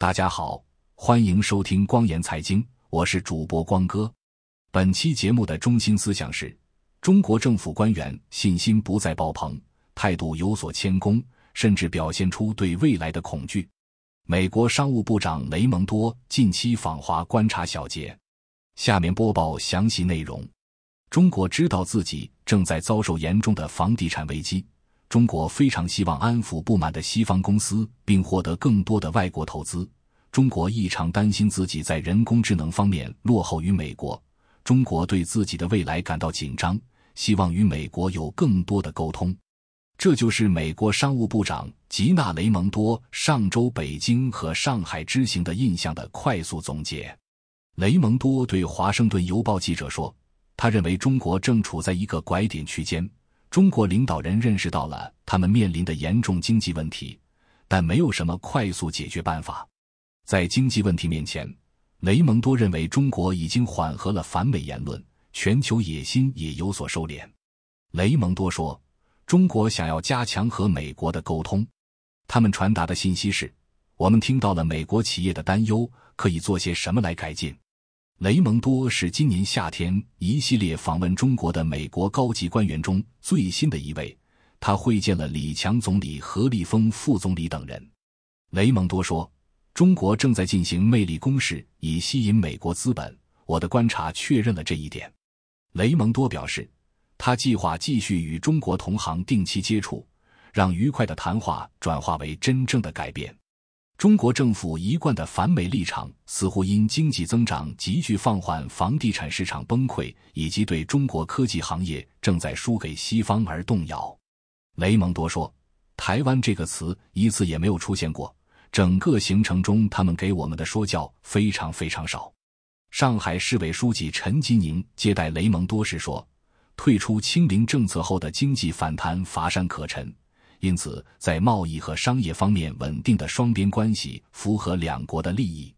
大家好，欢迎收听光言财经，我是主播光哥。本期节目的中心思想是：中国政府官员信心不再爆棚，态度有所谦恭，甚至表现出对未来的恐惧。美国商务部长雷蒙多近期访华观察小结，下面播报详细内容。中国知道自己正在遭受严重的房地产危机。中国非常希望安抚不满的西方公司，并获得更多的外国投资。中国异常担心自己在人工智能方面落后于美国。中国对自己的未来感到紧张，希望与美国有更多的沟通。这就是美国商务部长吉娜·雷蒙多上周北京和上海之行的印象的快速总结。雷蒙多对《华盛顿邮报》记者说：“他认为中国正处在一个拐点区间。”中国领导人认识到了他们面临的严重经济问题，但没有什么快速解决办法。在经济问题面前，雷蒙多认为中国已经缓和了反美言论，全球野心也有所收敛。雷蒙多说：“中国想要加强和美国的沟通，他们传达的信息是：我们听到了美国企业的担忧，可以做些什么来改进。”雷蒙多是今年夏天一系列访问中国的美国高级官员中最新的一位。他会见了李强总理、何立峰副总理等人。雷蒙多说：“中国正在进行魅力攻势，以吸引美国资本。我的观察确认了这一点。”雷蒙多表示，他计划继续与中国同行定期接触，让愉快的谈话转化为真正的改变。中国政府一贯的反美立场似乎因经济增长急剧放缓、房地产市场崩溃以及对中国科技行业正在输给西方而动摇。雷蒙多说：“台湾这个词一次也没有出现过，整个行程中他们给我们的说教非常非常少。”上海市委书记陈吉宁接待雷蒙多时说：“退出清零政策后的经济反弹乏善可陈。”因此，在贸易和商业方面稳定的双边关系符合两国的利益。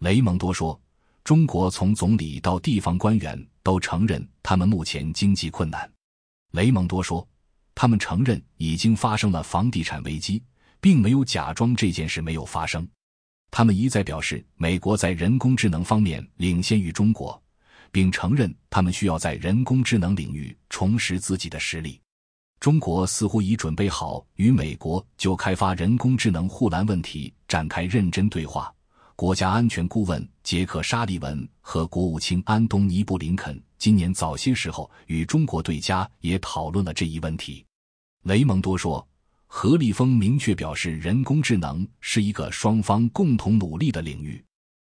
雷蒙多说：“中国从总理到地方官员都承认他们目前经济困难。”雷蒙多说：“他们承认已经发生了房地产危机，并没有假装这件事没有发生。他们一再表示，美国在人工智能方面领先于中国，并承认他们需要在人工智能领域重拾自己的实力。”中国似乎已准备好与美国就开发人工智能护栏问题展开认真对话。国家安全顾问杰克·沙利文和国务卿安东尼·布林肯今年早些时候与中国对家也讨论了这一问题。雷蒙多说，何立峰明确表示，人工智能是一个双方共同努力的领域。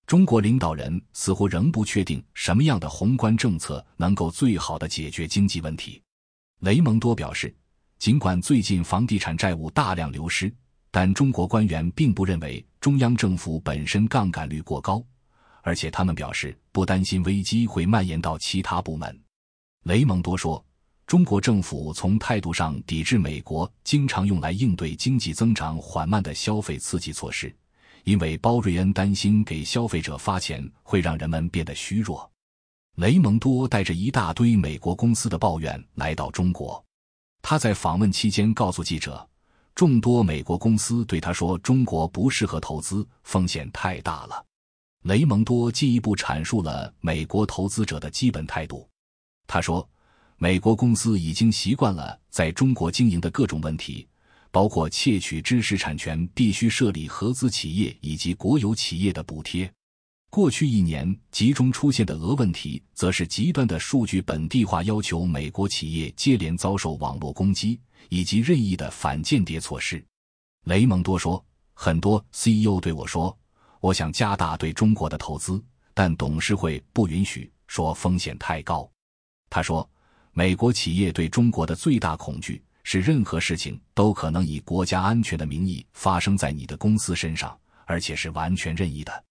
中国领导人似乎仍不确定什么样的宏观政策能够最好的解决经济问题。雷蒙多表示，尽管最近房地产债务大量流失，但中国官员并不认为中央政府本身杠杆率过高，而且他们表示不担心危机会蔓延到其他部门。雷蒙多说，中国政府从态度上抵制美国经常用来应对经济增长缓慢的消费刺激措施，因为包瑞恩担心给消费者发钱会让人们变得虚弱。雷蒙多带着一大堆美国公司的抱怨来到中国。他在访问期间告诉记者，众多美国公司对他说：“中国不适合投资，风险太大了。”雷蒙多进一步阐述了美国投资者的基本态度。他说：“美国公司已经习惯了在中国经营的各种问题，包括窃取知识产权、必须设立合资企业以及国有企业的补贴。”过去一年集中出现的俄问题，则是极端的数据本地化要求，美国企业接连遭受网络攻击，以及任意的反间谍措施。雷蒙多说：“很多 CEO 对我说，我想加大对中国的投资，但董事会不允许，说风险太高。”他说：“美国企业对中国的最大恐惧是，任何事情都可能以国家安全的名义发生在你的公司身上，而且是完全任意的。”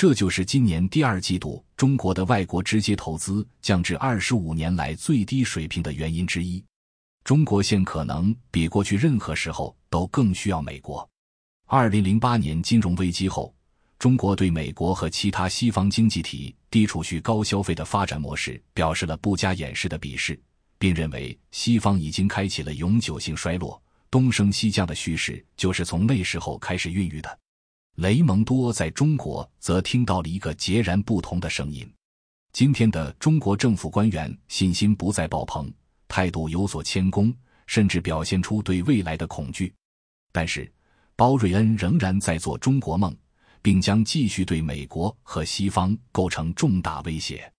这就是今年第二季度中国的外国直接投资降至二十五年来最低水平的原因之一。中国现可能比过去任何时候都更需要美国。二零零八年金融危机后，中国对美国和其他西方经济体低储蓄高消费的发展模式表示了不加掩饰的鄙视，并认为西方已经开启了永久性衰落、东升西降的叙事，就是从那时候开始孕育的。雷蒙多在中国则听到了一个截然不同的声音。今天的中国政府官员信心不再爆棚，态度有所谦恭，甚至表现出对未来的恐惧。但是，包瑞恩仍然在做中国梦，并将继续对美国和西方构成重大威胁。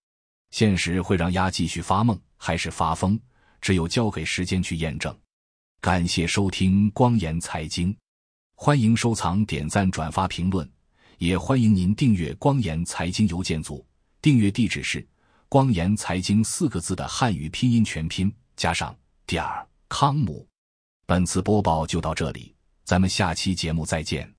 现实会让鸭继续发梦还是发疯，只有交给时间去验证。感谢收听光言财经，欢迎收藏、点赞、转发、评论，也欢迎您订阅光言财经邮件组。订阅地址是“光言财经”四个字的汉语拼音全拼加上点儿康姆。本次播报就到这里，咱们下期节目再见。